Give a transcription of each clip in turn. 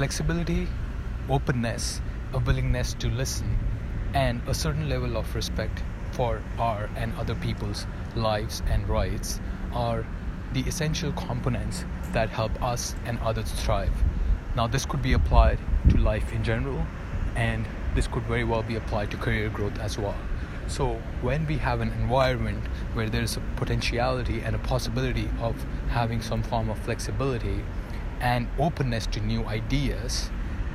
flexibility, openness, a willingness to listen, and a certain level of respect for our and other people's lives and rights are the essential components that help us and others thrive. Now, this could be applied to life in general, and this could very well be applied to career growth as well. So, when we have an environment where there is a potentiality and a possibility of having some form of flexibility and openness to new ideas,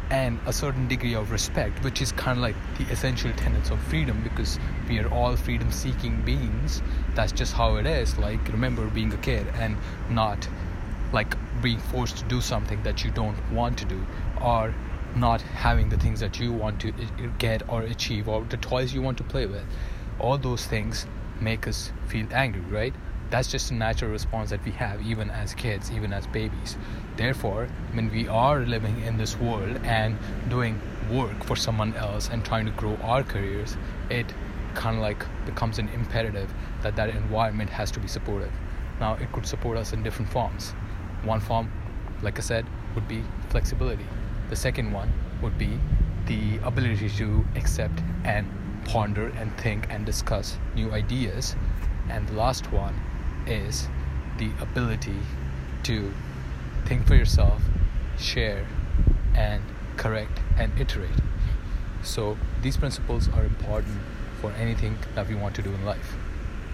and a certain degree of respect, which is kind of like the essential tenets of freedom because we are all freedom seeking beings. That's just how it is. Like, remember being a kid and not like being forced to do something that you don't want to do or not having the things that you want to uh, uh, get or achieve or the toys you want to play with. All those things make us feel angry, right? That's just a natural response that we have even as kids, even as babies. Therefore, when we are living in this world and doing work for someone else and trying to grow our careers, it kind of like becomes an imperative that that environment has to be supportive. Now, it could support us in different forms. One form, like I said, would be flexibility. The second one would be the ability to accept and ponder and think and discuss new ideas. And the last one is the ability to think for yourself, share, and correct and iterate. So, these principles are important for anything that we want to do in life.